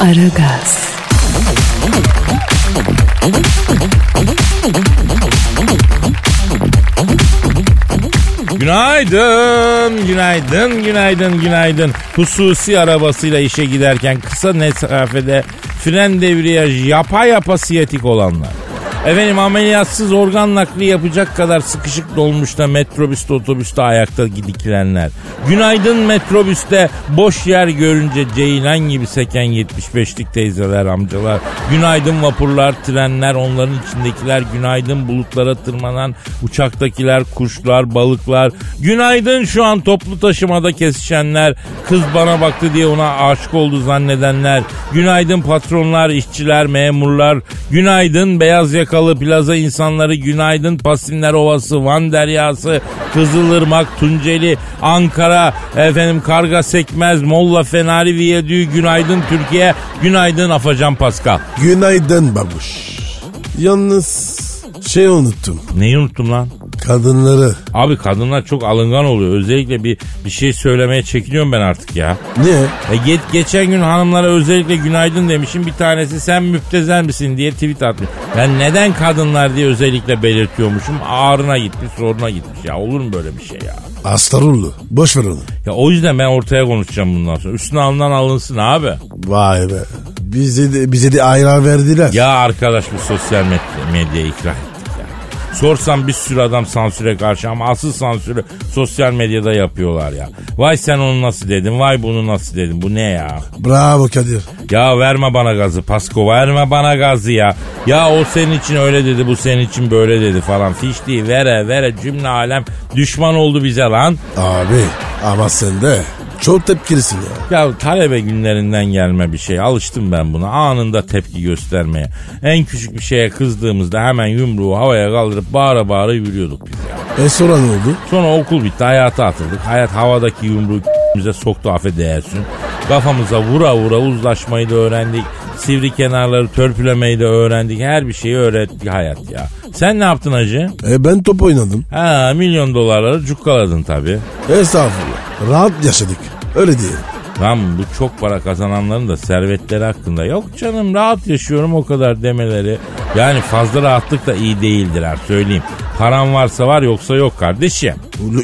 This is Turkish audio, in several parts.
Aragaz, Günaydın, günaydın, günaydın, günaydın. Hususi arabasıyla işe giderken kısa mesafede fren devriyaj yapa yapa siyatik olanlar. Efendim ameliyatsız organ nakli yapacak kadar sıkışık dolmuşta metrobüste otobüste ayakta gidikilenler. Günaydın metrobüste boş yer görünce ceylan gibi seken 75'lik teyzeler amcalar. Günaydın vapurlar trenler onların içindekiler. Günaydın bulutlara tırmanan uçaktakiler kuşlar balıklar. Günaydın şu an toplu taşımada kesişenler. Kız bana baktı diye ona aşık oldu zannedenler. Günaydın patronlar, işçiler, memurlar. Günaydın beyaz yakalı plaza insanları. Günaydın Pasinler Ovası, Van Deryası, Kızılırmak, Tunceli, Ankara, efendim Karga Sekmez, Molla Fenari Viyadüğü. Günaydın Türkiye. Günaydın Afacan Pascal. Günaydın babuş. Yalnız şey unuttum. Neyi unuttum lan? Kadınları. Abi kadınlar çok alıngan oluyor. Özellikle bir bir şey söylemeye çekiniyorum ben artık ya. Niye? E ge- geçen gün hanımlara özellikle günaydın demişim. Bir tanesi sen müptezel misin diye tweet atmış. Ben neden kadınlar diye özellikle belirtiyormuşum. Ağrına gitmiş, soruna gitmiş. Ya olur mu böyle bir şey ya? Astarullu. Boş ver onu. Ya o yüzden ben ortaya konuşacağım bundan sonra. Üstüne alınan alınsın abi. Vay be. Bize de, bize de ayran verdiler. Ya arkadaş bu sosyal med- medyaya ikrah Sorsam bir sürü adam sansüre karşı ama asıl sansürü sosyal medyada yapıyorlar ya. Vay sen onu nasıl dedin, vay bunu nasıl dedin. Bu ne ya? Bravo Kadir. Ya verme bana gazı Pasko verme bana gazı ya. Ya o senin için öyle dedi bu senin için böyle dedi falan. Fiş değil vere vere cümle alem düşman oldu bize lan. Abi ama sen de çok tepkilisin ya. Ya talebe günlerinden gelme bir şey. Alıştım ben buna. Anında tepki göstermeye. En küçük bir şeye kızdığımızda hemen yumruğu havaya kaldırıp bağıra bağıra yürüyorduk biz ya. E sonra ne oldu? Sonra okul bitti hayata atıldık. Hayat havadaki yumruğu bize soktu affedersin. Kafamıza vura vura uzlaşmayı da öğrendik. Sivri kenarları törpülemeyi de öğrendik. Her bir şeyi öğretti hayat ya. Sen ne yaptın hacı? E ben top oynadım. Ha milyon dolarları cukkaladın tabii. Estağfurullah. Rahat yaşadık. Öyle diyelim. Lan bu çok para kazananların da servetleri hakkında yok canım rahat yaşıyorum o kadar demeleri. Yani fazla rahatlık da iyi değildir ha söyleyeyim. Paran varsa var yoksa yok kardeşim.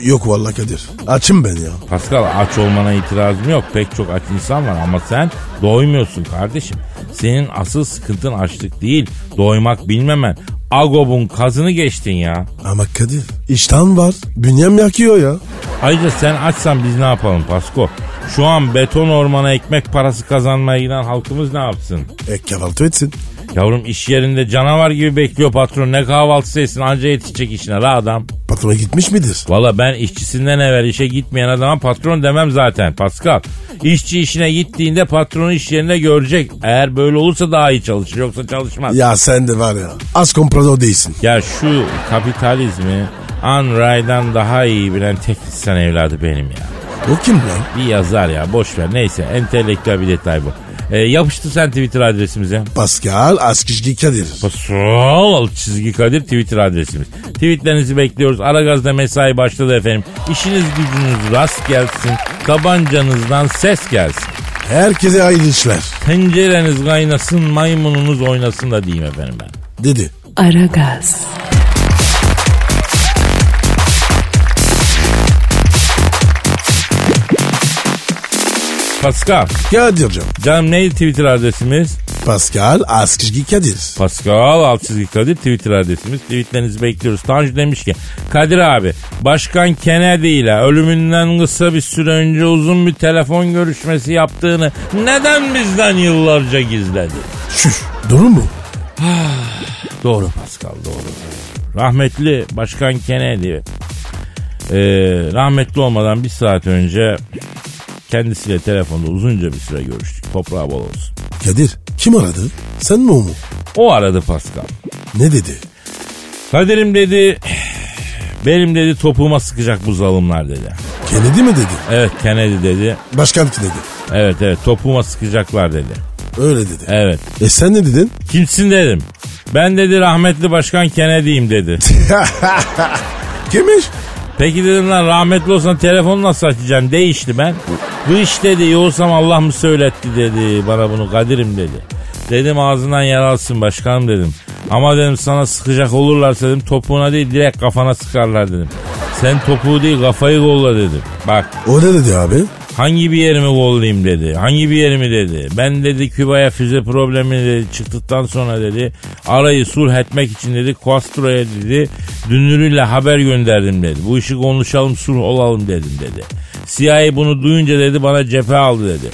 Yok vallahi Kadir. Açım ben ya. Pascal aç olmana itirazım yok. Pek çok aç insan var ama sen doymuyorsun kardeşim. Senin asıl sıkıntın açlık değil. Doymak bilmemen. Agob'un kazını geçtin ya. Ama Kadir iştahım var. Bünyem yakıyor ya. Ayrıca sen açsan biz ne yapalım Pasko? Şu an beton ormana ekmek parası kazanmaya giden halkımız ne yapsın? E kahvaltı etsin. Yavrum iş yerinde canavar gibi bekliyor patron. Ne kahvaltısı etsin anca yetişecek işine la adam. Patrona gitmiş midir? Valla ben işçisinden evvel işe gitmeyen adama patron demem zaten Pascal. İşçi işine gittiğinde patronu iş yerinde görecek. Eğer böyle olursa daha iyi çalışır yoksa çalışmaz. Ya, Ya sen de var ya az komprador değilsin. şu kapitalizmi Unray'dan daha iyi bilen tek insan evladı benim ya. O kim lan? Bir yazar ya boş ver neyse entelektüel bir detay bu. Ee, yapıştır sen Twitter adresimize. Pascal Askışki Kadir. Pascal alt çizgi Kadir Twitter adresimiz. Tweetlerinizi bekliyoruz. Aragaz'da mesai başladı efendim. İşiniz gücünüz rast gelsin. Tabancanızdan ses gelsin. Herkese hayırlı işler. Tencereniz kaynasın, maymununuz oynasın da diyeyim efendim ben. Dedi. Aragaz, Pascal. Kadir'cim. Canım neydi Twitter adresimiz? Pascal Askışki Kadir. Pascal alt çizgi Kadir Twitter adresimiz. Tweetlerinizi bekliyoruz. Tanju demiş ki Kadir abi Başkan Kennedy ile ölümünden kısa bir süre önce uzun bir telefon görüşmesi yaptığını neden bizden yıllarca gizledi? Şuş. Doğru mu? Doğru Pascal doğru. Rahmetli Başkan Kennedy e, rahmetli olmadan bir saat önce Kendisiyle telefonda uzunca bir süre görüştük. Toprağı bol olsun. Kadir kim aradı? Sen mi o mu? O aradı Pascal. Ne dedi? Kadir'im dedi benim dedi topuğuma sıkacak bu zalimler dedi. Kennedy mi dedi? Evet Kennedy dedi. Başkan Kennedy. Evet evet topuğuma sıkacaklar dedi. Öyle dedi. Evet. E sen ne dedin? Kimsin dedim. Ben dedi rahmetli başkan Kennedy'yim dedi. Kimmiş? Peki dedim lan rahmetli olsan telefonu nasıl açacaksın? Değişti ben. Bu iş dedi yoğursam Allah mı söyletti dedi bana bunu Kadir'im dedi. Dedim ağzından yer alsın başkanım dedim. Ama dedim sana sıkacak olurlarsa dedim topuğuna değil direkt kafana sıkarlar dedim. Sen topuğu değil kafayı kolla dedim. Bak O ne dedi abi? hangi bir yerimi kollayayım dedi. Hangi bir yerimi dedi. Ben dedi Küba'ya füze problemi dedi, çıktıktan sonra dedi. Arayı sulh etmek için dedi Castro'ya dedi. Dünürüyle haber gönderdim dedi. Bu işi konuşalım sulh olalım dedim dedi. CIA bunu duyunca dedi bana cephe aldı dedi.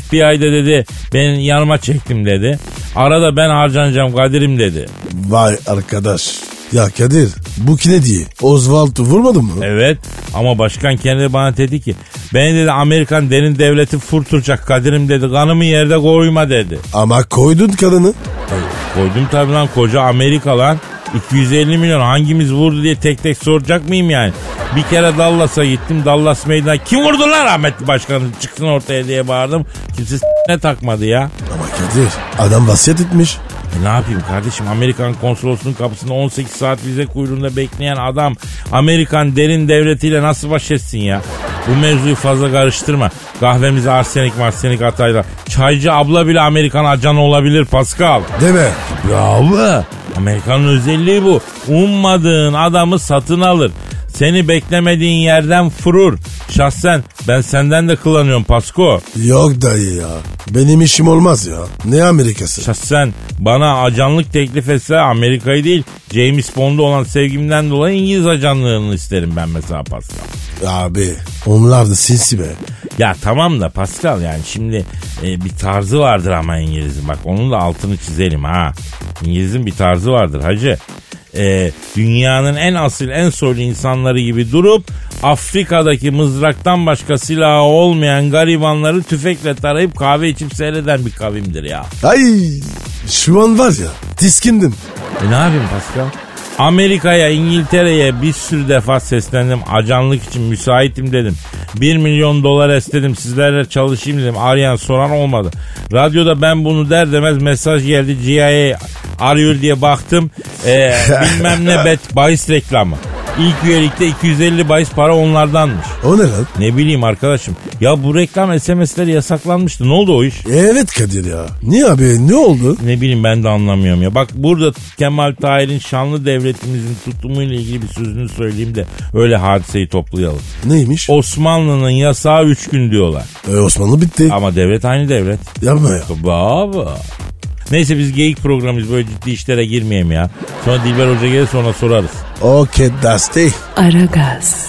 FBI'de dedi ben yanıma çektim dedi. Arada ben harcanacağım Kadir'im dedi. Vay arkadaş. Ya Kadir bu Kennedy Oswald vurmadın mı? Evet ama başkan kendi bana dedi ki beni dedi Amerikan derin devleti fırtıracak Kadir'im dedi kanımı yerde koyma dedi. Ama koydun kadını. Koydum tabi lan koca Amerika lan. 250 milyon hangimiz vurdu diye tek tek soracak mıyım yani? Bir kere Dallas'a gittim Dallas meydanı. Kim vurdu lan rahmetli başkanı çıksın ortaya diye bağırdım. Kimse ne takmadı ya. Ama Kadir adam vasiyet etmiş. E ne yapayım kardeşim Amerikan konsolosluğunun kapısında 18 saat vize kuyruğunda bekleyen adam Amerikan derin devletiyle nasıl baş etsin ya? Bu mevzuyu fazla karıştırma. Kahvemize arsenik marsenik atayla. Çaycı abla bile Amerikan ajanı olabilir Pascal. Deme. Bravo. Amerikanın özelliği bu. Ummadığın adamı satın alır. Seni beklemediğin yerden fırır. Şahsen ben senden de kullanıyorum Pasko. Yok dayı ya. Benim işim olmaz ya. Ne Amerikası? Şahsen bana ajanlık teklif etse Amerika'yı değil James Bond'u olan sevgimden dolayı İngiliz ajanlığını isterim ben mesela Pascal. Abi onlar da sinsi be. Ya tamam da Pascal yani şimdi e, bir tarzı vardır ama İngiliz'in. Bak onun da altını çizelim ha. İngiliz'in bir tarzı vardır hacı. E, dünyanın en asil en soylu insanları gibi durup Afrika'daki mızraktan başka silahı olmayan garibanları tüfekle tarayıp kahve içip seyreden bir kavimdir ya. Ay şu an var ya tiskindim. E ne yapayım Pascal? Amerika'ya, İngiltere'ye bir sürü defa seslendim. Ajanlık için müsaitim dedim. 1 milyon dolar istedim sizlerle çalışayım dedim. Arayan soran olmadı. Radyoda ben bunu der demez mesaj geldi. CIA arıyor diye baktım. Ee, bilmem ne bet bahis reklamı. İlk üyelikte 250 bahis para onlardanmış. O ne lan? Ne bileyim arkadaşım. Ya bu reklam SMS'leri yasaklanmıştı. Ne oldu o iş? Evet Kadir ya. Niye abi ne oldu? Ne bileyim ben de anlamıyorum ya. Bak burada Kemal Tahir'in şanlı devletimizin tutumuyla ilgili bir sözünü söyleyeyim de öyle hadiseyi toplayalım. Neymiş? Osmanlı'nın yasağı 3 gün diyorlar. E, Osmanlı bitti. Ama devlet aynı devlet. Yapma ya. Baba. Neyse biz geyik programıyız böyle ciddi işlere girmeyeyim ya. Sonra Dilber Hoca gelir sonra sorarız. Okay Dusty. Aragaz,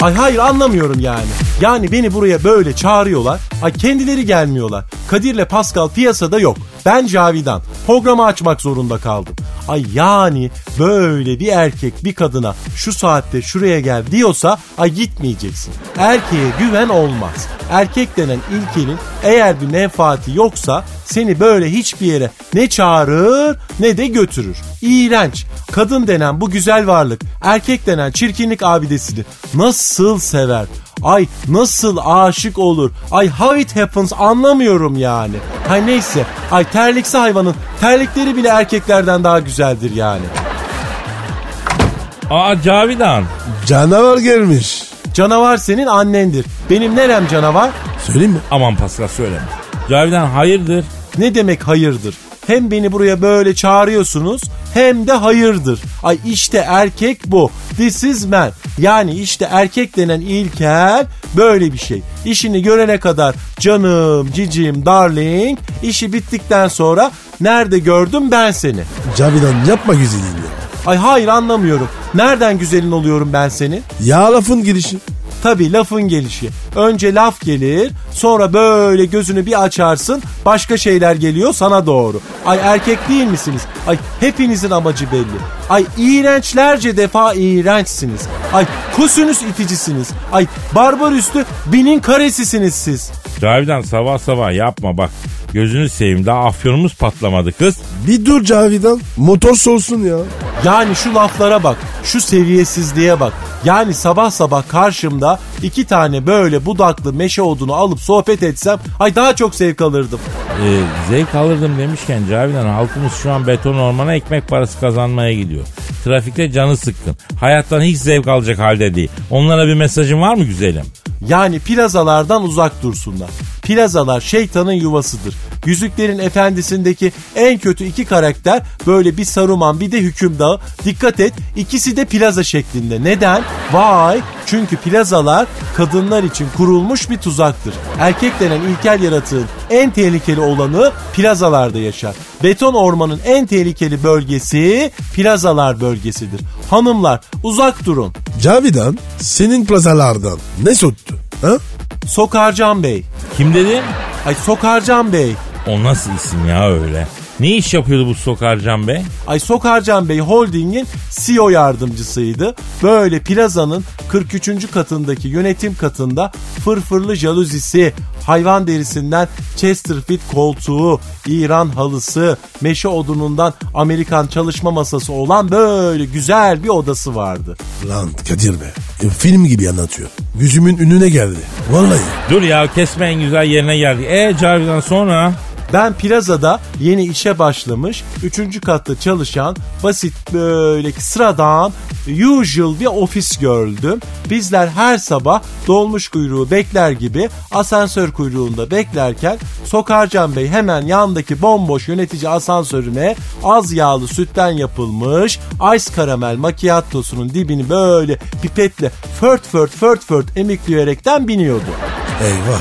Ay hayır anlamıyorum yani. Yani beni buraya böyle çağırıyorlar. Ay kendileri gelmiyorlar. Kadir'le Pascal piyasada yok. Ben Cavidan. Programı açmak zorunda kaldım. Ay yani böyle bir erkek bir kadına şu saatte şuraya gel diyorsa ay gitmeyeceksin. Erkeğe güven olmaz. Erkek denen ilkelin eğer bir menfaati yoksa seni böyle hiçbir yere ne çağırır ne de götürür. İğrenç. Kadın denen bu güzel varlık, erkek denen çirkinlik abidesini nasıl sever? Ay nasıl aşık olur? Ay how it happens anlamıyorum yani. Hay neyse. Ay terliksi hayvanın terlikleri bile erkeklerden daha güzeldir yani. Aa Cavidan. Canavar gelmiş. Canavar senin annendir. Benim nerem canavar? Söyleyeyim mi? Aman Pascal söyleme. Cavidan hayırdır? Ne demek hayırdır? Hem beni buraya böyle çağırıyorsunuz hem de hayırdır. Ay işte erkek bu. This is man. Yani işte erkek denen ilkel böyle bir şey. İşini görene kadar canım, cicim, darling. işi bittikten sonra nerede gördüm ben seni? Cavidan yapma güzelliğini ya. Ay hayır anlamıyorum. Nereden güzelin oluyorum ben senin? Ya lafın girişi. Tabi lafın gelişi. Önce laf gelir sonra böyle gözünü bir açarsın başka şeyler geliyor sana doğru. Ay erkek değil misiniz? Ay hepinizin amacı belli. Ay iğrençlerce defa iğrençsiniz. Ay kusunuz iticisiniz. Ay barbar üstü binin karesisiniz siz. Cavidan sabah sabah yapma bak. Gözünü seveyim daha afyonumuz patlamadı kız. Bir dur Cavidan. Motor solsun ya. Yani şu laflara bak, şu seviyesizliğe bak. Yani sabah sabah karşımda iki tane böyle budaklı meşe odunu alıp sohbet etsem ay daha çok zevk alırdım. Ee, zevk alırdım demişken Cavidan halkımız şu an beton ormana ekmek parası kazanmaya gidiyor. Trafikte canı sıkkın. Hayattan hiç zevk alacak halde değil. Onlara bir mesajın var mı güzelim? Yani plazalardan uzak dursunlar. Plazalar şeytanın yuvasıdır. Yüzüklerin Efendisi'ndeki en kötü iki karakter böyle bir Saruman bir de Hükümdağ. Dikkat et ikisi de plaza şeklinde. Neden? Vay çünkü plazalar kadınlar için kurulmuş bir tuzaktır. Erkek denen ilkel yaratığın en tehlikeli olanı plazalarda yaşar. Beton ormanın en tehlikeli bölgesi plazalar bölgesidir. Hanımlar uzak durun. Cavidan senin plazalardan ne soktu? Ha? Sokarcan Bey. Kim dedi? Ay Sokarcan Bey. O nasıl isim ya öyle? Ne iş yapıyordu bu Sokarcan Bey? Ay Sokarcan Bey Holding'in CEO yardımcısıydı. Böyle plazanın 43. katındaki yönetim katında fırfırlı jaluzisi, hayvan derisinden Chesterfield koltuğu, İran halısı, meşe odunundan Amerikan çalışma masası olan böyle güzel bir odası vardı. Lan Kadir be. e, film gibi anlatıyor. Gözümün önüne geldi. Vallahi. Dur ya kesme en güzel yerine geldik. E Cavidan sonra? Ben plazada yeni işe başlamış, üçüncü katta çalışan basit böyle sıradan usual bir ofis gördüm. Bizler her sabah dolmuş kuyruğu bekler gibi asansör kuyruğunda beklerken Sokarcan Bey hemen yandaki bomboş yönetici asansörüne az yağlı sütten yapılmış ice karamel macchiatosunun dibini böyle pipetle fört fört fört fört emikleyerekten biniyordu. Eyvah.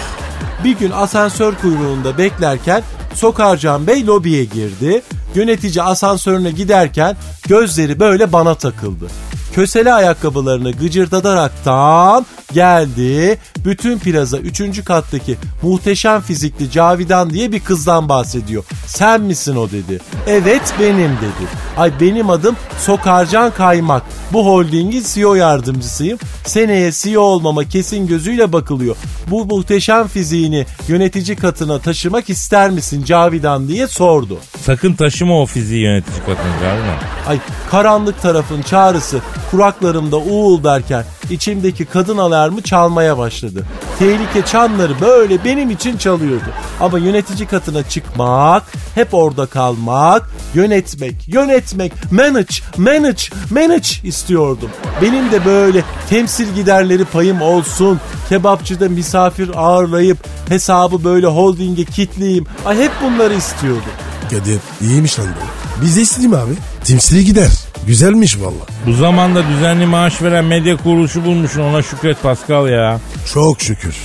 Bir gün asansör kuyruğunda beklerken Sokarcan Bey lobiye girdi. Yönetici asansörüne giderken gözleri böyle bana takıldı. Kösele ayakkabılarını gıcırdataraktan geldi. Bütün plaza 3. kattaki muhteşem fizikli Cavidan diye bir kızdan bahsediyor. Sen misin o dedi. Evet benim dedi. Ay benim adım Sokarcan Kaymak. Bu holdingin CEO yardımcısıyım. Seneye CEO olmama kesin gözüyle bakılıyor. Bu muhteşem fiziğini yönetici katına taşımak ister misin Cavidan diye sordu. Sakın taşıma o fiziği yönetici katını Cavidan. Ay karanlık tarafın çağrısı kulaklarımda uğul derken içimdeki kadın alarmı çalmaya başladı. Tehlike çanları böyle benim için çalıyordu. Ama yönetici katına çıkmak, hep orada kalmak, yönetmek, yönetmek, manage, manage, manage istiyordum. Benim de böyle temsil giderleri payım olsun, kebapçıda misafir ağırlayıp hesabı böyle holdinge kitleyeyim. Ay hep bunları istiyordum. Kadir iyiymiş lan bu. Biz de istedim abi. Timsili gider. Güzelmiş valla. Bu zamanda düzenli maaş veren medya kuruluşu bulmuşsun ona şükret Pascal ya. Çok şükür.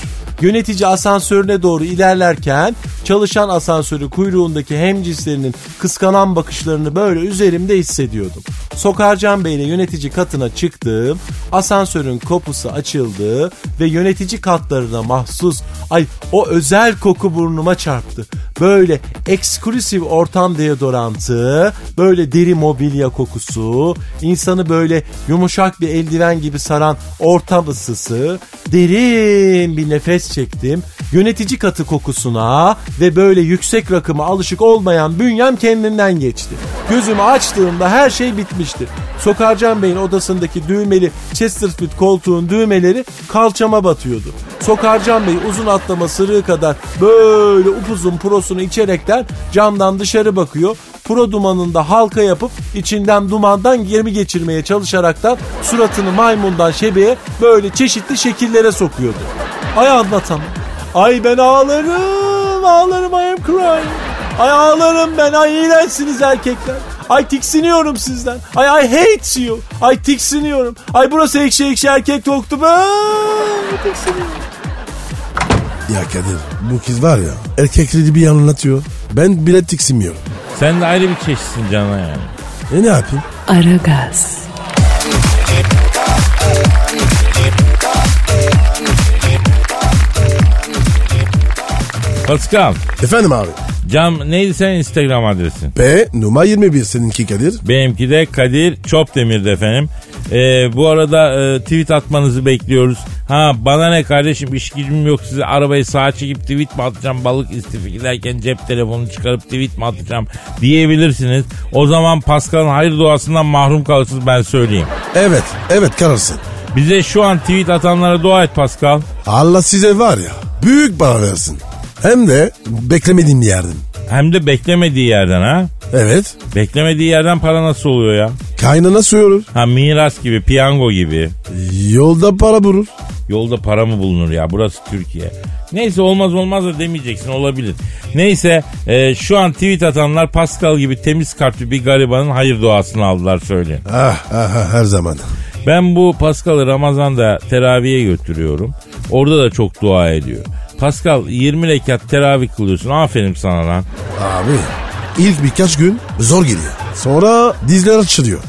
Yönetici asansörüne doğru ilerlerken çalışan asansörü kuyruğundaki hemcinslerinin kıskanan bakışlarını böyle üzerimde hissediyordum. Sokarcan Bey ile yönetici katına çıktım. Asansörün kopusu açıldı ve yönetici katlarına mahsus ay o özel koku burnuma çarptı. Böyle eksklusif ortam deodorantı, böyle deri mobilya kokusu, insanı böyle yumuşak bir eldiven gibi saran ortam ısısı, derin bir nefes çektim. Yönetici katı kokusuna ve böyle yüksek rakıma alışık olmayan bünyem kendinden geçti. Gözümü açtığımda her şey bitmişti. Sokarcan Bey'in odasındaki düğmeli Chesterfield koltuğun düğmeleri kalçama batıyordu. Sokarcan Bey uzun atlama sırığı kadar böyle upuzun prosunu içerekten camdan dışarı bakıyor. Pro dumanında halka yapıp içinden dumandan gemi geçirmeye çalışaraktan suratını maymundan şebeğe böyle çeşitli şekillere sokuyordu. Ay anlatamam. Ay ben ağlarım ağlarım I am crying. Ay ağlarım ben ay iğrençsiniz erkekler. Ay tiksiniyorum sizden. Ay I hate you. Ay tiksiniyorum. Ay burası ekşi ekşi erkek toktu ben. Tiksiniyorum. Ya Kadir bu kız var ya erkekleri bir anlatıyor. Ben bile tiksinmiyorum. Sen de ayrı bir çeşitsin cana yani. E ne yapayım? Ara gaz. Pascal. Efendim abi. Cam neydi senin Instagram adresin? P numara 21 seninki Kadir. Benimki de Kadir Çopdemir'di efendim. Ee, bu arada e, tweet atmanızı bekliyoruz. Ha bana ne kardeşim iş gücüm yok size arabayı sağa çekip tweet mi atacağım balık istifi giderken cep telefonunu çıkarıp tweet mi atacağım diyebilirsiniz. O zaman Pascal'ın hayır duasından mahrum kalırsınız ben söyleyeyim. Evet evet kararsın. Bize şu an tweet atanlara dua et Pascal. Allah size var ya büyük para versin. Hem de beklemediğim bir yerden. Hem de beklemediği yerden ha. Evet. Beklemediği yerden para nasıl oluyor ya? Kaynana soruyor. Ha miras gibi, piyango gibi. Yolda para bulur. Yolda para mı bulunur ya? Burası Türkiye. Neyse olmaz olmaz da demeyeceksin olabilir. Neyse e, şu an tweet atanlar Pascal gibi temiz kalpli bir garibanın hayır duasını aldılar söyleyin. Ah, ah, ah, her zaman. Ben bu Pascal'ı Ramazan'da teraviye götürüyorum. Orada da çok dua ediyor. Pascal 20 rekat teravih kılıyorsun. Aferin sana lan. Abi ilk birkaç gün zor geliyor. Sonra dizler açılıyor.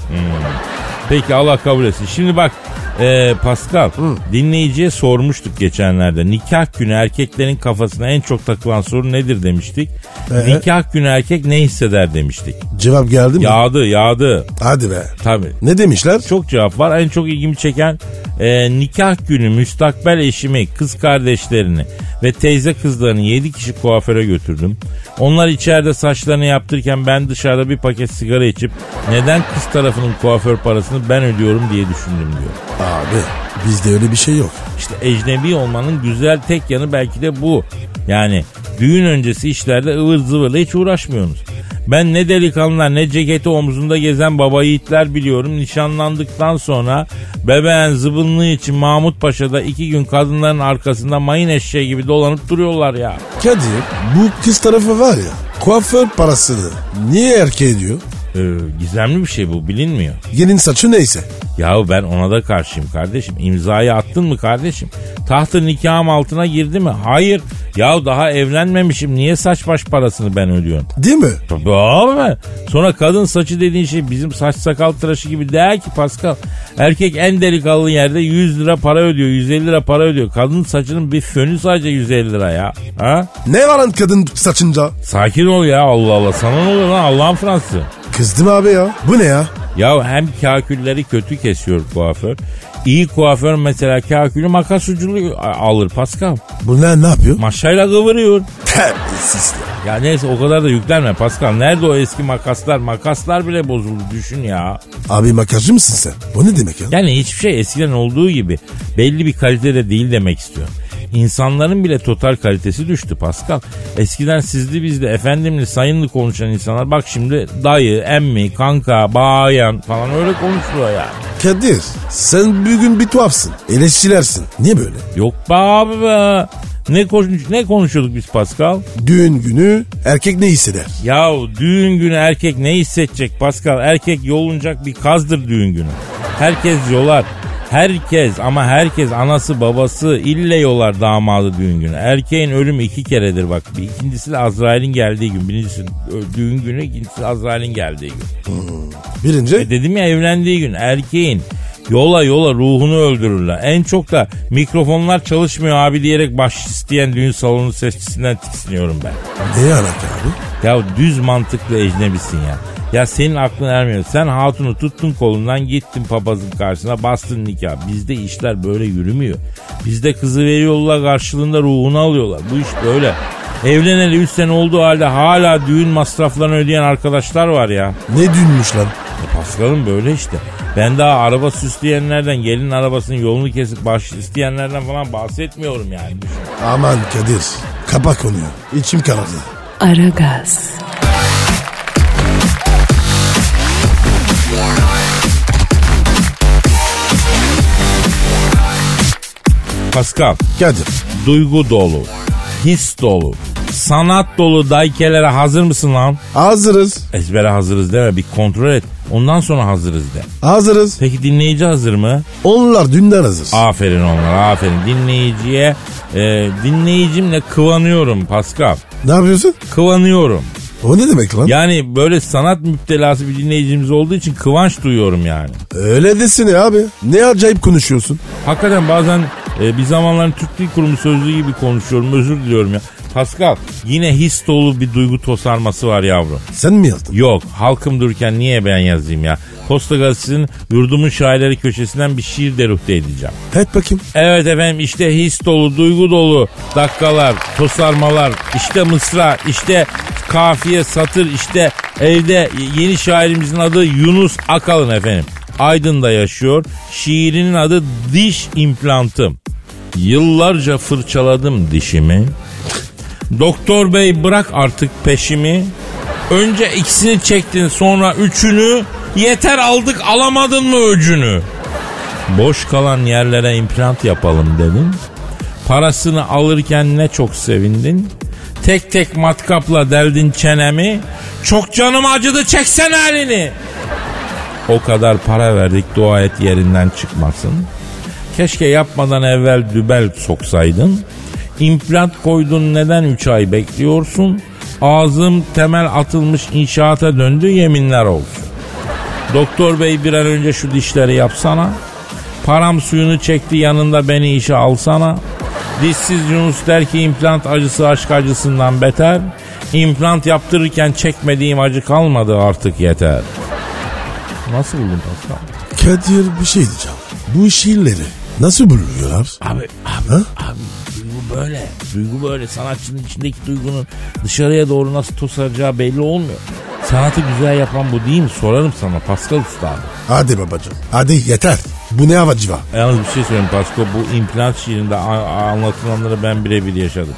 Peki Allah kabul etsin. Şimdi bak e, Pascal dinleyiciye sormuştuk geçenlerde. Nikah günü erkeklerin kafasına en çok takılan soru nedir demiştik. Ee? Nikah günü erkek ne hisseder demiştik. Cevap geldi mi? Yağdı yağdı. Hadi be. Tabii. Ne demişler? Çok cevap var. En çok ilgimi çeken e, nikah günü müstakbel eşimi, kız kardeşlerini ve teyze kızlarını 7 kişi kuaföre götürdüm. Onlar içeride saçlarını yaptırırken ben dışarıda bir paket sigara içip neden kız tarafının kuaför parasını ben ödüyorum diye düşündüm diyor. Abi bizde öyle bir şey yok. İşte ecnebi olmanın güzel tek yanı belki de bu. Yani düğün öncesi işlerde ıvır zıvırla hiç uğraşmıyorsunuz. Ben ne delikanlılar ne ceketi omzunda gezen baba yiğitler biliyorum. Nişanlandıktan sonra bebeğin zıbınlığı için Mahmut Paşa'da iki gün kadınların arkasında mayın eşeği gibi dolanıp duruyorlar ya. Kadir bu kız tarafı var ya kuaför parasını niye erkeğe diyor? Ee, gizemli bir şey bu bilinmiyor. Gelin saçı neyse. Yahu ben ona da karşıyım kardeşim. İmzayı attın mı kardeşim? Tahtı nikahım altına girdi mi? Hayır. Yahu daha evlenmemişim. Niye saç baş parasını ben ödüyorum? Değil mi? Tabii abi. Sonra kadın saçı dediğin şey bizim saç sakal tıraşı gibi değil ki Pascal. Erkek en delikanlı yerde 100 lira para ödüyor. 150 lira para ödüyor. Kadın saçının bir fönü sadece 150 lira ya. Ha? Ne var lan kadın saçınca? Sakin ol ya Allah Allah. Sana ne oluyor lan Allah'ın Fransızı? Kızdım abi ya. Bu ne ya? Ya hem kakülleri kötü kesiyor kuaför. İyi kuaför mesela kakülü makas ucunu alır Pascal. Bunlar ne yapıyor? Maşayla kıvırıyor. Terbiyesiz ya. Ya neyse o kadar da yüklenme Pascal. Nerede o eski makaslar? Makaslar bile bozuldu düşün ya. Abi makajcı mısın sen? Bu ne demek ya? Yani hiçbir şey eskiden olduğu gibi belli bir kalitede değil demek istiyorum. İnsanların bile total kalitesi düştü Pascal. Eskiden sizli bizli efendimli sayınlı konuşan insanlar bak şimdi dayı, emmi, kanka, bayan falan öyle konuşuyor yani. Kadir sen bugün bir tuhafsın. Eleştirilersin. Niye böyle? Yok be abi be. Ne, konuş ne konuşuyorduk biz Pascal? Düğün günü erkek ne hisseder? Ya düğün günü erkek ne hissedecek Pascal? Erkek yolunacak bir kazdır düğün günü. Herkes yolar. Herkes ama herkes anası babası ille yolar damadı düğün günü. Erkeğin ölümü iki keredir bak. İkincisi de Azrail'in geldiği gün. Birincisi düğün günü, ikincisi Azrail'in geldiği gün. Birinci E dedim ya evlendiği gün erkeğin yola yola ruhunu öldürürler. En çok da mikrofonlar çalışmıyor abi diyerek baş isteyen düğün salonu sesçisinden tiksiniyorum ben. ne alaka abi? Ya düz mantıklı ecnebisin ya. Ya senin aklın ermiyor. Sen hatunu tuttun kolundan gittin papazın karşısına bastın nikah. Bizde işler böyle yürümüyor. Bizde kızı veriyorlar karşılığında ruhunu alıyorlar. Bu iş böyle. Evleneli 3 sene olduğu halde hala düğün masraflarını ödeyen arkadaşlar var ya. Ne düğünmüş lan? E Paskal'ım böyle işte. Ben daha araba süsleyenlerden, gelin arabasının yolunu kesip baş isteyenlerden falan bahsetmiyorum yani. Aman Kadir kapak konuyu. İçim karardı. Aragaz, Pascal, Kadir duygu dolu, his dolu, sanat dolu daykelere hazır mısın lan? hazırız. Ezbere hazırız deme bir kontrol et. Ondan sonra hazırız de. Hazırız. Peki dinleyici hazır mı? Onlar dünden hazır. Aferin onlara aferin. Dinleyiciye e, dinleyicimle kıvanıyorum Pascal. Ne yapıyorsun? Kıvanıyorum. O ne demek lan? Yani böyle sanat müptelası bir dinleyicimiz olduğu için kıvanç duyuyorum yani. Öyle desene abi. Ne acayip konuşuyorsun. Hakikaten bazen e, bir zamanların Türk Dil Kurumu sözlüğü gibi konuşuyorum özür diliyorum ya. Pascal yine his dolu bir duygu tosarması var yavrum. Sen mi yazdın? Yok halkım dururken niye ben yazayım ya? Posta Gazetesi'nin yurdumun şairleri köşesinden bir şiir deruhte edeceğim. Et bakayım. Evet efendim işte his dolu, duygu dolu dakikalar, tosarmalar, işte mısra, işte kafiye, satır, işte evde yeni şairimizin adı Yunus Akalın efendim. Aydın'da yaşıyor. Şiirinin adı Diş implantım. Yıllarca fırçaladım dişimi. Doktor bey bırak artık peşimi. Önce ikisini çektin sonra üçünü. Yeter aldık alamadın mı öcünü? Boş kalan yerlere implant yapalım dedin. Parasını alırken ne çok sevindin. Tek tek matkapla deldin çenemi. Çok canım acıdı çeksen elini. O kadar para verdik dua et yerinden çıkmasın. Keşke yapmadan evvel dübel soksaydın. İmplant koydun neden 3 ay bekliyorsun? Ağzım temel atılmış inşaata döndü yeminler olsun. Doktor bey bir an önce şu dişleri yapsana. Param suyunu çekti yanında beni işe alsana. Dişsiz Yunus der ki implant acısı aşk acısından beter. İmplant yaptırırken çekmediğim acı kalmadı artık yeter. Nasıl buldun Pascal? Kadir bir şey diyeceğim. Bu şiirleri nasıl buluyorlar? Abi, abi, Ha? abi duygu böyle. Duygu böyle. Sanatçının içindeki duygunun dışarıya doğru nasıl tosaracağı belli olmuyor. Sanatı güzel yapan bu değil mi? Sorarım sana Pascal Usta abi. Hadi babacığım. Hadi yeter. Bu ne havacı var? Yalnız bir şey söyleyeyim Pascal. Bu implant şiirinde anlatılanları ben birebir yaşadım.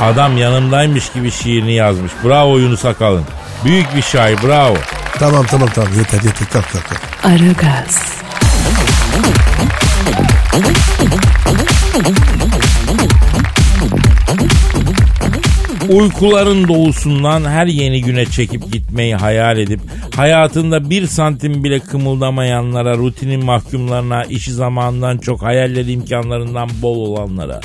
Adam yanımdaymış gibi şiirini yazmış. Bravo Yunus Akalın. Büyük bir şair bravo. Tamam tamam tamam. Yeter yeter. Kalk kalk kalk. Aragaz, Uykuların doğusundan her yeni güne çekip gitmeyi hayal edip hayatında bir santim bile kımıldamayanlara, rutinin mahkumlarına, işi zamanından çok hayalleri imkanlarından bol olanlara,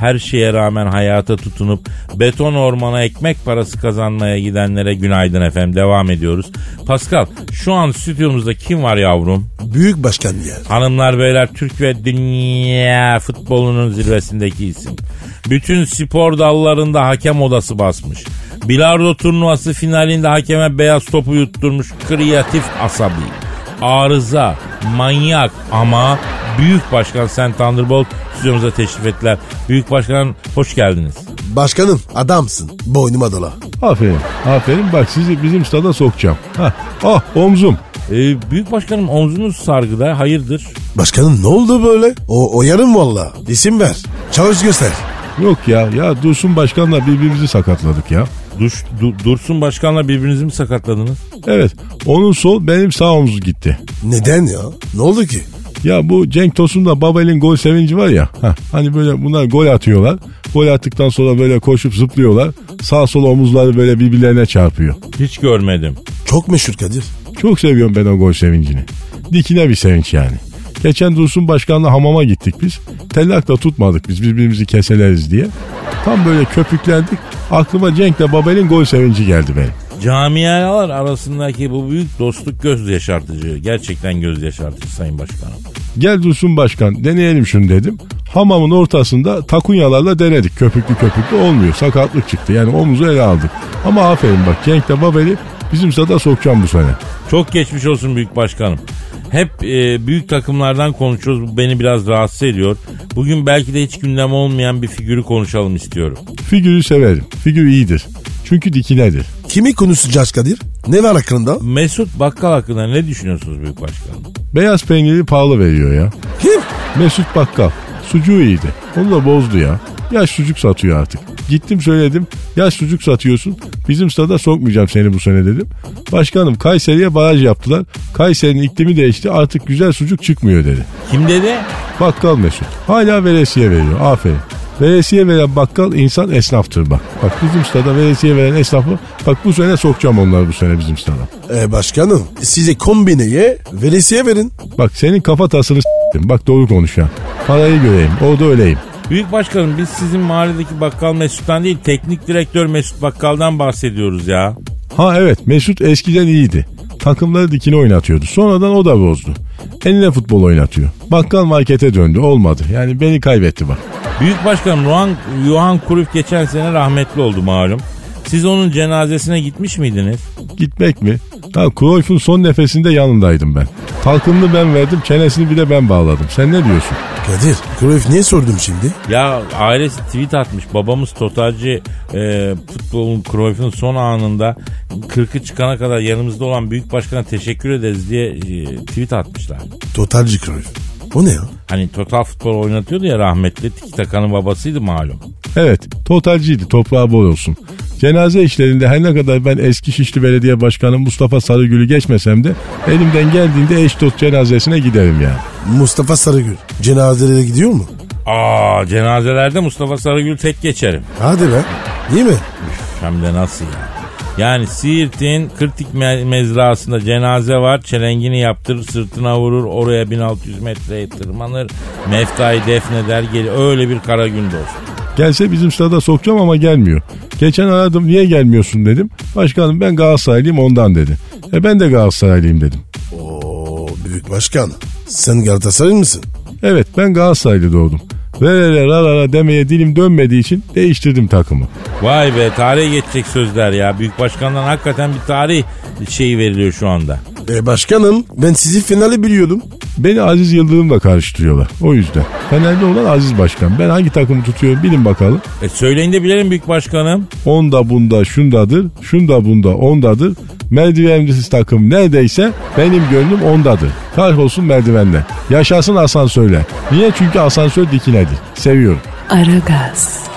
her şeye rağmen hayata tutunup beton ormana ekmek parası kazanmaya gidenlere günaydın efendim. Devam ediyoruz. Pascal şu an stüdyomuzda kim var yavrum? Büyük başkan yer. Hanımlar beyler Türk ve dünya futbolunun zirvesindeki isim. Bütün spor dallarında hakem odası basmış. Bilardo turnuvası finalinde hakeme beyaz topu yutturmuş kreatif asabi. Arıza, manyak ama Büyük Başkan Sen Thunderbolt stüdyomuza teşrif ettiler. Büyük Başkan hoş geldiniz. Başkanım adamsın. Boynuma dola. Aferin. Aferin. Bak sizi bizim stada sokacağım. Hah. Ah omzum. Ee, büyük Başkanım omzunuz sargıda hayırdır? Başkanım ne oldu böyle? O, o yarım valla. İsim ver. Çalış göster. Yok ya. Ya Dursun Başkan'la birbirimizi sakatladık ya. Duş, Du- Dursun Başkan'la birbirinizi mi sakatladınız? Evet. Onun sol benim sağ omuz gitti. Neden ya? Ne oldu ki? Ya bu Cenk Tosun'da Babel'in gol sevinci var ya. Hah, hani böyle bunlar gol atıyorlar. Gol attıktan sonra böyle koşup zıplıyorlar. Sağ sol omuzları böyle birbirlerine çarpıyor. Hiç görmedim. Çok meşhur Kadir. Çok seviyorum ben o gol sevincini. Dikine bir sevinç yani. Geçen Dursun Başkan'la hamama gittik biz. Tellak da tutmadık biz birbirimizi keseleriz diye. Tam böyle köpüklendik. Aklıma Cenk'le Babel'in gol sevinci geldi benim. Camialar arasındaki bu büyük dostluk göz yaşartıcı. Gerçekten göz yaşartıcı Sayın Başkanım. Gel Dursun Başkan deneyelim şunu dedim. Hamamın ortasında takunyalarla denedik. Köpüklü köpüklü olmuyor. Sakatlık çıktı. Yani omuzu ele aldık. Ama aferin bak Cenk de Babel'i bizim sada sokacağım bu sene. Çok geçmiş olsun Büyük Başkanım. Hep e, büyük takımlardan konuşuyoruz. Bu beni biraz rahatsız ediyor. Bugün belki de hiç gündem olmayan bir figürü konuşalım istiyorum. Figürü severim. Figür iyidir. Çünkü dikinedir. Kimi konuşacağız Kadir? Ne var hakkında? Mesut Bakkal hakkında ne düşünüyorsunuz Büyük Başkanım? Beyaz peyniri pahalı veriyor ya. Kim? Mesut Bakkal. Sucuğu iyiydi. Onu da bozdu ya. Yaş sucuk satıyor artık. Gittim söyledim. Yaş sucuk satıyorsun. Bizim stada sokmayacağım seni bu sene dedim. Başkanım Kayseri'ye baraj yaptılar. Kayseri'nin iklimi değişti. Artık güzel sucuk çıkmıyor dedi. Kim dedi? Bakkal Mesut. Hala veresiye veriyor. Aferin. Veresiye veren bakkal insan esnaftır bak. Bak bizim stada veresiye veren esnafı bak bu sene sokacağım onları bu sene bizim stada. Ee, başkanım size kombineye veresiye verin. Bak senin kafa tasını s**tim. Bak doğru konuş ya. Parayı göreyim. Orada öyleyim. Büyük Başkanım biz sizin mahalledeki bakkal Mesut'tan değil teknik direktör Mesut Bakkal'dan bahsediyoruz ya. Ha evet Mesut eskiden iyiydi. Takımları dikine oynatıyordu. Sonradan o da bozdu. Eline futbol oynatıyor. Bakkal markete döndü olmadı. Yani beni kaybetti bak. Büyük Başkanım Johan, Johan Cruyff geçen sene rahmetli oldu malum. Siz onun cenazesine gitmiş miydiniz? Gitmek mi? Ha Cruyff'un son nefesinde yanındaydım ben. Talkınını ben verdim, çenesini bir de ben bağladım. Sen ne diyorsun? Kadir Cruyff niye sordum şimdi? Ya ailesi tweet atmış. Babamız totalci e, futbolun Cruyff'un son anında 40'ı çıkana kadar yanımızda olan büyük başkana teşekkür ederiz diye e, tweet atmışlar. Totalci Cruyff. O ne ya? Hani total futbol oynatıyordu ya rahmetli. Tiki Taka'nın babasıydı malum. Evet, totalciydi, toprağı bol olsun. Cenaze işlerinde her ne kadar ben eski Şişli Belediye Başkanı Mustafa Sarıgül'ü geçmesem de elimden geldiğinde eş dost cenazesine giderim yani. Mustafa Sarıgül. Cenazelere gidiyor mu? Aa cenazelerde Mustafa Sarıgül tek geçerim. Hadi be. İyi mi? Hem de nasıl ya? Yani Siirt'in Kırtik me- mezrasında cenaze var. Çelengini yaptırır, sırtına vurur. Oraya 1600 metreye tırmanır. Meftayı defneder gelir. Öyle bir kara gün olsun. Gelse bizim stada sokacağım ama gelmiyor. Geçen aradım niye gelmiyorsun dedim. Başkanım ben Galatasaraylıyım ondan dedi. E ben de Galatasaraylıyım dedim. Oo büyük başkan. Sen Galatasaray mısın? Evet ben Galatasaraylı doğdum. Ve re re ra ra ra demeye dilim dönmediği için değiştirdim takımı. Vay be tarihe geçecek sözler ya. Büyük başkandan hakikaten bir tarih şeyi veriliyor şu anda. E başkanım ben sizi finali biliyordum. Beni Aziz Yıldırım'la karıştırıyorlar. O yüzden. Fenerli olan Aziz Başkan. Ben hangi takımı tutuyorum bilin bakalım. E söyleyin de bilelim büyük başkanım. Onda bunda şundadır, şunda bunda ondadır. Merdivensiz takım neredeyse benim gönlüm ondadır. Kahrolsun merdivende. Yaşasın asansörle. Niye? Çünkü asansör dikinedir. Seviyorum. Aragaz,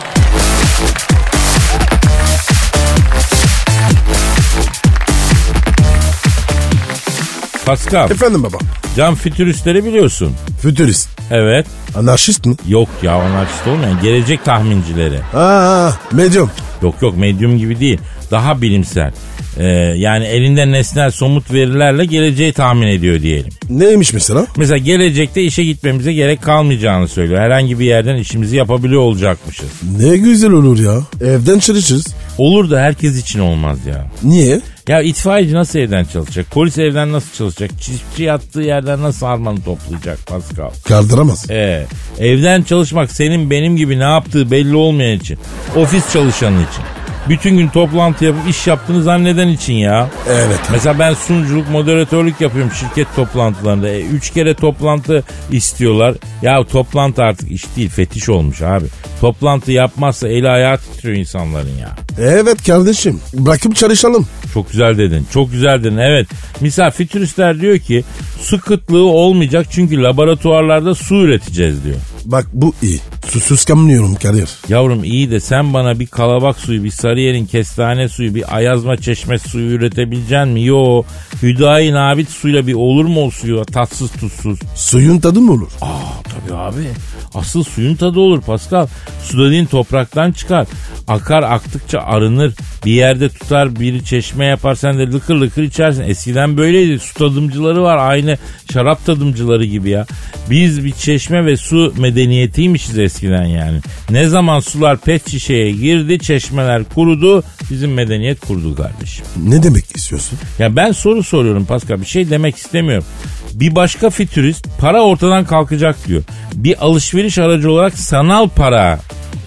Pascal, Efendim baba. cam fütüristleri biliyorsun. Fütürist. Evet. Anarşist mi? Yok ya anarşist olmayan gelecek tahmincileri. Aa medyum. Yok yok medyum gibi değil. Daha bilimsel. Ee, yani elinde nesnel somut verilerle geleceği tahmin ediyor diyelim. Neymiş mesela? Mesela gelecekte işe gitmemize gerek kalmayacağını söylüyor. Herhangi bir yerden işimizi yapabiliyor olacakmışız. Ne güzel olur ya. Evden çalışırız. Olur da herkes için olmaz ya. Niye? Ya itfaiyeci nasıl evden çalışacak? Polis evden nasıl çalışacak? Çiftçi yattığı yerden nasıl harmanı toplayacak Pascal? Kaldıramaz. Ee, evden çalışmak senin benim gibi ne yaptığı belli olmayan için. Ofis çalışanı için. Bütün gün toplantı yapıp iş yaptığını zanneden için ya. Evet. Mesela ben sunuculuk, moderatörlük yapıyorum şirket toplantılarında. E, üç kere toplantı istiyorlar. Ya toplantı artık iş değil fetiş olmuş abi. Toplantı yapmazsa eli ayağı titriyor insanların ya. Evet kardeşim. Bırakıp çalışalım. Çok güzel dedin. Çok güzel dedin. Evet. Misal fütüristler diyor ki su kıtlığı olmayacak çünkü laboratuvarlarda su üreteceğiz diyor. Bak bu iyi. Susuz kamlıyorum Kadir. Yavrum iyi de sen bana bir kalabak suyu, bir Sarıyer'in kestane suyu, bir Ayazma çeşme suyu üretebilecek mi? Yo. Hüdayi Nabit suyla bir olur mu o suyu? Tatsız tuzsuz. Suyun tadı mı olur? Aa tabii abi. Asıl suyun tadı olur Pascal. Su dediğin topraktan çıkar. Akar aktıkça arınır. Bir yerde tutar biri çeşme yapar sen de lıkır lıkır içersin. Eskiden böyleydi. Su tadımcıları var aynı şarap tadımcıları gibi ya. Biz bir çeşme ve su medeniyetiymişiz eskiden yani. Ne zaman sular pet şişeye girdi çeşmeler kurudu bizim medeniyet kurdu kardeşim. Ne demek istiyorsun? Ya ben soru soruyorum Pascal bir şey demek istemiyorum. Bir başka fütürist para ortadan kalkacak diyor. Bir alışveriş aracı olarak sanal para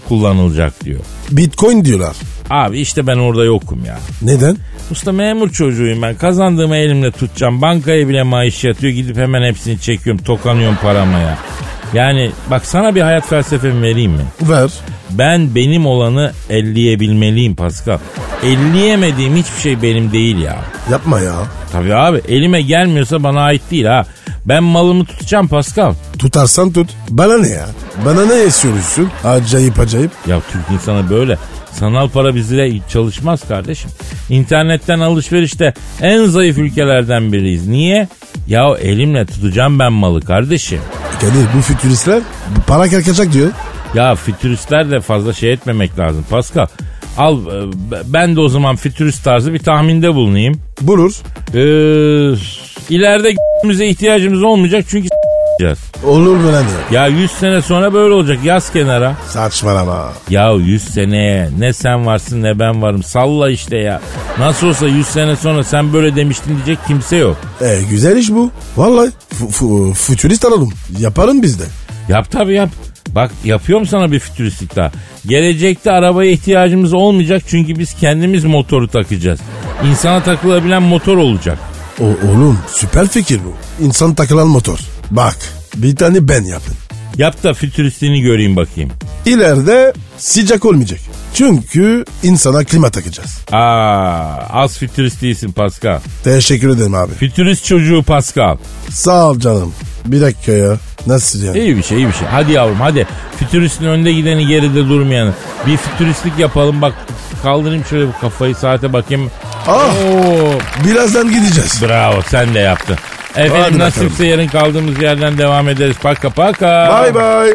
kullanılacak diyor. Bitcoin diyorlar. Abi işte ben orada yokum ya. Neden? Usta memur çocuğuyum ben. Kazandığımı elimle tutacağım. Bankaya bile maaş yatıyor. Gidip hemen hepsini çekiyorum. Tokanıyorum parama ya. Yani bak sana bir hayat felsefemi vereyim mi? Ver. Ben benim olanı elleyebilmeliyim Pascal. Elleyemediğim hiçbir şey benim değil ya. Yapma ya. Tabii abi elime gelmiyorsa bana ait değil ha. Ben malımı tutacağım Pascal. Tutarsan tut. Bana ne ya? Bana ne esiyorsun? Acayip acayip. Ya Türk insanı böyle. Sanal para bizle hiç çalışmaz kardeşim. İnternetten alışverişte en zayıf ülkelerden biriyiz. Niye? Ya elimle tutacağım ben malı kardeşim. Kadir bu fütüristler para kalkacak diyor. Ya fütüristler de fazla şey etmemek lazım Pascal. Al e, ben de o zaman fütürist tarzı bir tahminde bulunayım. Bulur. Ee, ileride müze ihtiyacımız olmayacak çünkü s**eceğiz. Olur mu lan ya? Ya 100 sene sonra böyle olacak yaz kenara. Saçmalama. Ya 100 seneye ne sen varsın ne ben varım salla işte ya. Nasıl olsa 100 sene sonra sen böyle demiştin diyecek kimse yok. E güzel iş bu. Vallahi fütürist alalım. Yaparım biz de. Yap tabii yap. Bak yapıyorum sana bir fütüristik daha. Gelecekte arabaya ihtiyacımız olmayacak çünkü biz kendimiz motoru takacağız. İnsana takılabilen motor olacak. O, oğlum süper fikir bu. İnsan takılan motor. Bak bir tane ben yapın. Yap da fütüristliğini göreyim bakayım. İleride sıcak olmayacak. Çünkü insana klima takacağız. Aa, az fütürist değilsin Pascal. Teşekkür ederim abi. Fütürist çocuğu Pascal. Sağ ol canım. Bir dakika ya. Nasıl yani? İyi bir şey iyi bir şey. Hadi yavrum hadi. Fütüristin önde gideni geride durmayanı. Bir fütüristlik yapalım bak. Kaldırayım şöyle bu kafayı saate bakayım. Ah Oo, birazdan gideceğiz. bravo sen de yaptın. Efendim Hadi nasipse bakalım. yarın kaldığımız yerden devam ederiz. Paka paka. Bye bye.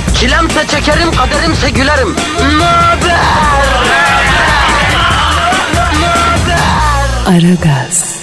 Çilemse çekerim, kaderimse gülerim. Möber! Aragaz.